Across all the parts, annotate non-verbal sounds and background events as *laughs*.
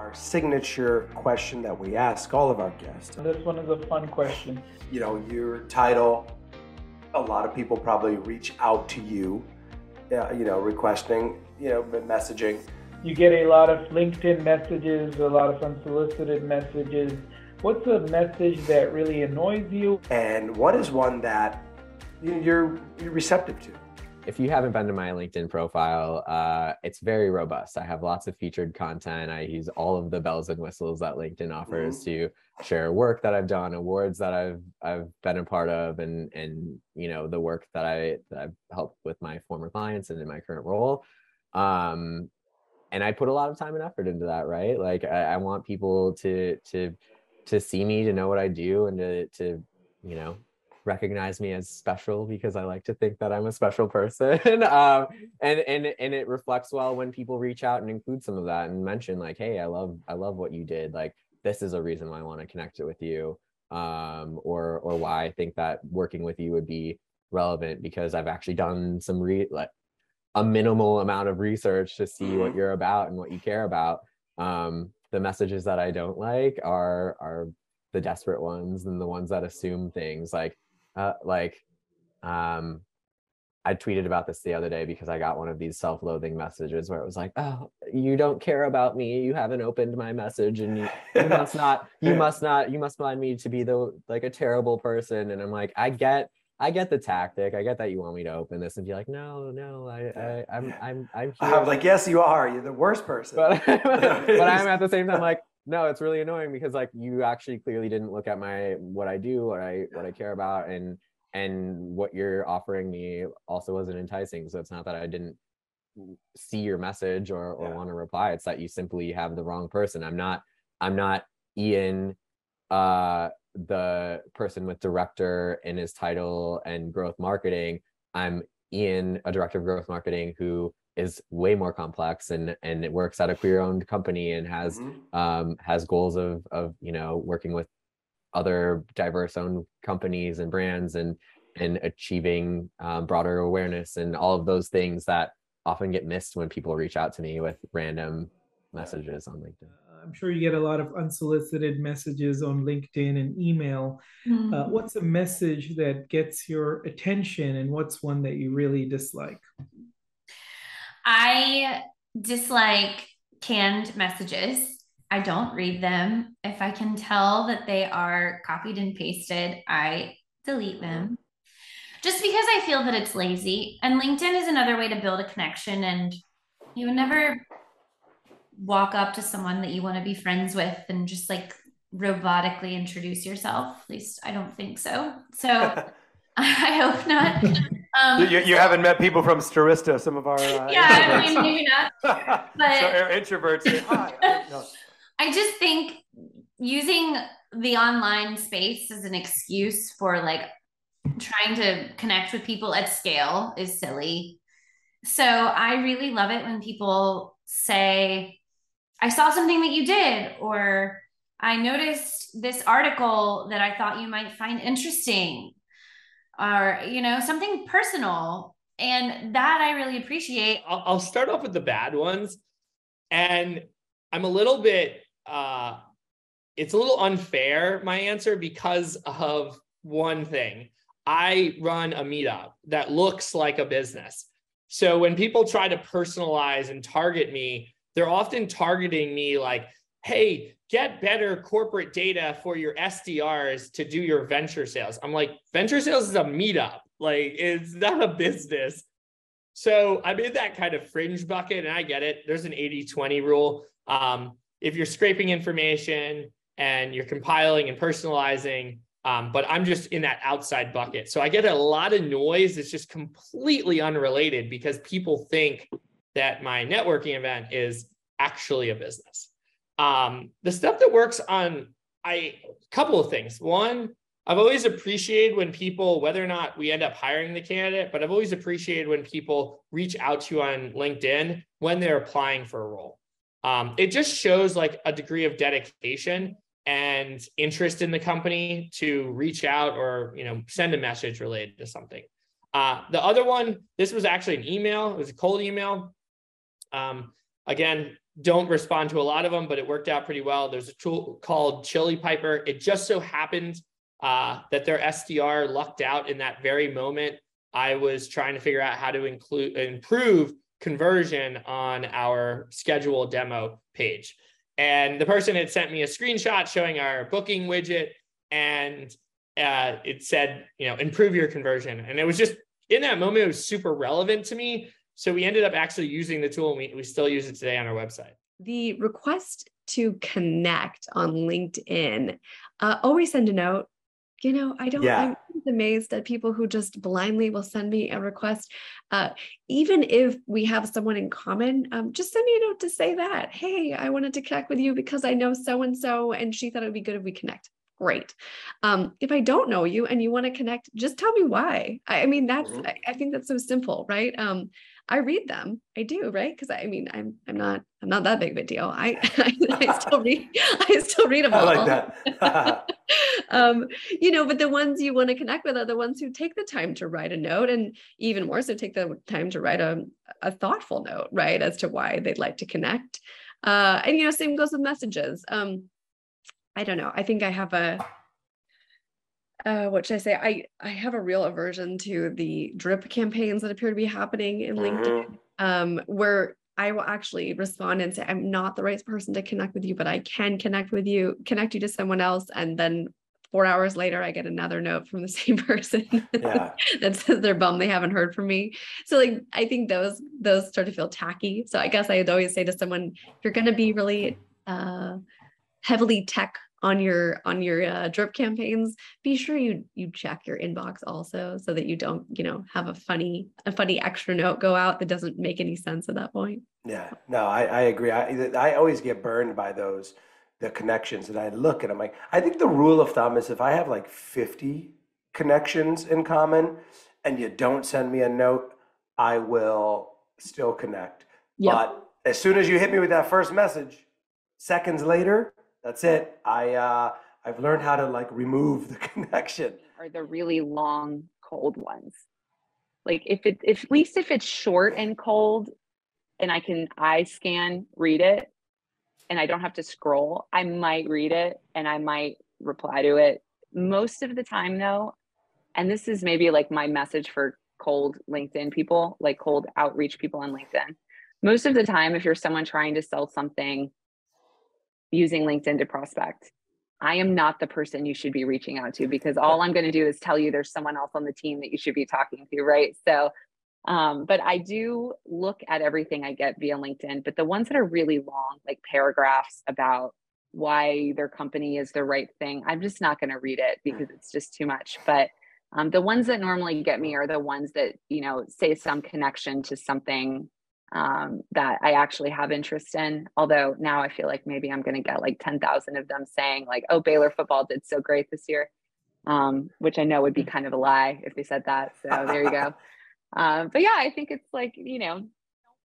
our signature question that we ask all of our guests. This one is a fun question. You know, your title, a lot of people probably reach out to you, uh, you know, requesting, you know, messaging. You get a lot of LinkedIn messages, a lot of unsolicited messages. What's a message that really annoys you? And what is one that you're, you're receptive to? If you haven't been to my LinkedIn profile, uh, it's very robust. I have lots of featured content. I use all of the bells and whistles that LinkedIn offers mm-hmm. to share work that I've done, awards that I've I've been a part of, and and you know the work that I that I've helped with my former clients and in my current role. Um, and I put a lot of time and effort into that, right? Like I, I want people to to to see me, to know what I do, and to to you know recognize me as special because I like to think that I'm a special person. *laughs* um, and and and it reflects well when people reach out and include some of that and mention like, hey, I love I love what you did. Like this is a reason why I want to connect it with you. Um, or or why I think that working with you would be relevant because I've actually done some re like a minimal amount of research to see what mm-hmm. you're about and what you care about. Um, the messages that I don't like are are the desperate ones and the ones that assume things like uh, like um I tweeted about this the other day because I got one of these self-loathing messages where it was like, "Oh, you don't care about me. You haven't opened my message, and you, you must not. You *laughs* must not. You must find me to be the like a terrible person." And I'm like, I get, I get the tactic. I get that you want me to open this and be like, "No, no, I, I I'm, I'm, I'm." Here. I'm like, "Yes, you are. You're the worst person." But, *laughs* but I'm *laughs* at the same time like, no it's really annoying because like you actually clearly didn't look at my what i do what i what i care about and and what you're offering me also wasn't enticing so it's not that i didn't see your message or or yeah. want to reply it's that you simply have the wrong person. I'm not i'm not ian uh the person with director in his title and growth marketing. I'm ian a director of growth marketing who is way more complex and and it works at a queer owned company and has mm-hmm. um, has goals of of you know working with other diverse owned companies and brands and and achieving um, broader awareness and all of those things that often get missed when people reach out to me with random messages on LinkedIn. Uh, I'm sure you get a lot of unsolicited messages on LinkedIn and email. Mm-hmm. Uh, what's a message that gets your attention and what's one that you really dislike? I dislike canned messages. I don't read them. If I can tell that they are copied and pasted, I delete them just because I feel that it's lazy. And LinkedIn is another way to build a connection. And you would never walk up to someone that you want to be friends with and just like robotically introduce yourself. At least I don't think so. So *laughs* I hope not. Um, you, you, haven't met people from Stirista, some of our uh, *laughs* yeah, I mean, maybe not. *laughs* But so introverts say hi. *laughs* No. I just think using the online space as an excuse for like trying to connect with people at scale is silly. So I really love it when people say, I saw something that you did, or I noticed this article that I thought you might find interesting or you know something personal. And that i really appreciate. I'll, I'll start off with the bad ones. And i'm a little bit uh it's a little unfair my answer because of one thing. I run a meetup that looks like a business. So when people try to personalize and target me they're often targeting me like hey get better corporate data for your SDRs to do your venture sales. I'm like, venture sales is a meetup, like it's not a business. So I'm in that kind of fringe bucket, and I get it. There's an 80 20 rule. Um, if you're scraping information and you're compiling and personalizing, um, but I'm just in that outside bucket. So I get a lot of noise that's just completely unrelated because people think that my networking event is actually a business. Um, the stuff that works on I a couple of things. One, I've always appreciated when people, whether or not we end up hiring the candidate, but I've always appreciated when people reach out to you on LinkedIn when they're applying for a role. Um, it just shows like a degree of dedication and interest in the company to reach out or you know send a message related to something. Uh, the other one, this was actually an email. It was a cold email. Um, again, don't respond to a lot of them, but it worked out pretty well. There's a tool called Chili Piper. It just so happened uh, that their SDR lucked out in that very moment. I was trying to figure out how to include improve conversion on our schedule demo page. And the person had sent me a screenshot showing our booking widget, and uh, it said, you know, improve your conversion. And it was just in that moment, it was super relevant to me. So we ended up actually using the tool, and we, we still use it today on our website. The request to connect on LinkedIn, uh, always send a note you know i don't yeah. i'm amazed at people who just blindly will send me a request uh, even if we have someone in common um, just send me a note to say that hey i wanted to connect with you because i know so and so and she thought it would be good if we connect great um, if i don't know you and you want to connect just tell me why i, I mean that's mm-hmm. I, I, think that's so simple right um, I read them. I do, right? Because I mean, I'm I'm not I'm not that big of a deal. I *laughs* I, I still read *laughs* I still read them all. I like that. *laughs* um, you know, but the ones you want to connect with are the ones who take the time to write a note, and even more so, take the time to write a a thoughtful note, right, as to why they'd like to connect. Uh, and you know, same goes with messages. Um, I don't know. I think I have a uh, what should I say? I I have a real aversion to the drip campaigns that appear to be happening in LinkedIn, mm-hmm. um, where I will actually respond and say, I'm not the right person to connect with you, but I can connect with you, connect you to someone else, and then four hours later, I get another note from the *laughs* same person yeah. *laughs* that says they're bummed they haven't heard from me. So like I think those those start to feel tacky. So I guess I'd always say to someone, if you're going to be really uh, heavily tech on your on your uh, drip campaigns be sure you you check your inbox also so that you don't you know have a funny a funny extra note go out that doesn't make any sense at that point. Yeah. No i, I agree. I, I always get burned by those the connections and i look and i'm like i think the rule of thumb is if i have like 50 connections in common and you don't send me a note i will still connect. Yep. but as soon as you hit me with that first message seconds later that's it. I uh, I've learned how to like remove the *laughs* connection. Are the really long cold ones? Like if it if at least if it's short and cold, and I can eye scan read it, and I don't have to scroll, I might read it and I might reply to it. Most of the time, though, and this is maybe like my message for cold LinkedIn people, like cold outreach people on LinkedIn. Most of the time, if you're someone trying to sell something using LinkedIn to prospect. I am not the person you should be reaching out to because all I'm going to do is tell you there's someone else on the team that you should be talking to, right? So, um, but I do look at everything I get via LinkedIn, but the ones that are really long, like paragraphs about why their company is the right thing, I'm just not going to read it because it's just too much. But um, the ones that normally get me are the ones that, you know, say some connection to something um, that I actually have interest in. Although now I feel like maybe I'm going to get like 10,000 of them saying, like, oh, Baylor football did so great this year, um, which I know would be kind of a lie if they said that. So there you go. *laughs* Um, but yeah, I think it's like, you know,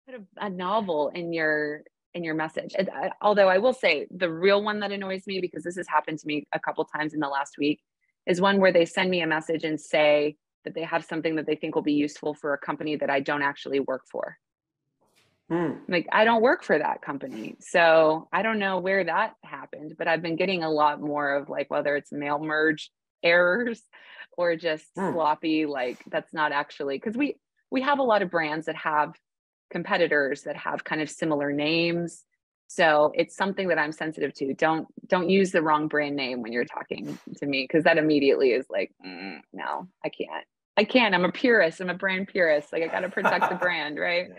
put a, a novel in your in your message. And, uh, although I will say the real one that annoys me because this has happened to me a couple times in the last week is one where they send me a message and say that they have something that they think will be useful for a company that I don't actually work for. Mm. Like I don't work for that company. So I don't know where that happened, but I've been getting a lot more of like whether it's mail merge errors or just mm. sloppy like that's not actually cuz we we have a lot of brands that have competitors that have kind of similar names. So it's something that I'm sensitive to. Don't don't use the wrong brand name when you're talking to me because that immediately is like mm, no, I can't. I can't. I'm a purist. I'm a brand purist. Like I got to protect the *laughs* brand, right?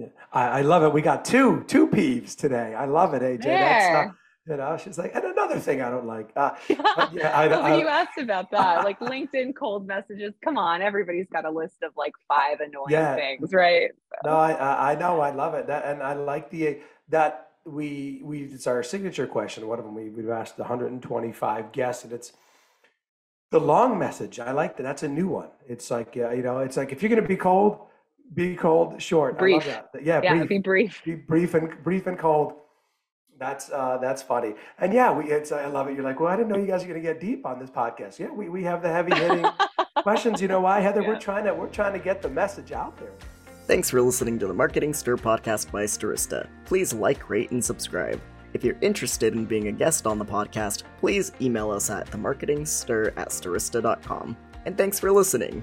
Yeah. I, I, love it. We got two two peeves today. I love it, AJ. Yeah. That's you know, she's like, and another thing I don't like. Uh, *laughs* yeah, I, I, you asked about that, *laughs* like LinkedIn cold messages. Come on, everybody's got a list of like five annoying yeah. things, right? So. No, I I know, I love it. That and I like the that we we it's our signature question. One of them we we've asked 125 guests, and it's the long message. I like that. That's a new one. It's like uh, you know, it's like if you're gonna be cold be cold, short. Brief. I love that. Yeah, yeah brief. Be brief. Be brief and brief and cold. That's uh, that's funny. And yeah, we it's I love it. You're like, well, I didn't know you guys are gonna get deep on this podcast. Yeah, we, we have the heavy hitting *laughs* questions. You know why, Heather? Yeah. We're trying to we're trying to get the message out there. Thanks for listening to the Marketing Stir podcast by Stirista. Please like, rate, and subscribe. If you're interested in being a guest on the podcast, please email us at themarketingstir at stirista.com. And thanks for listening.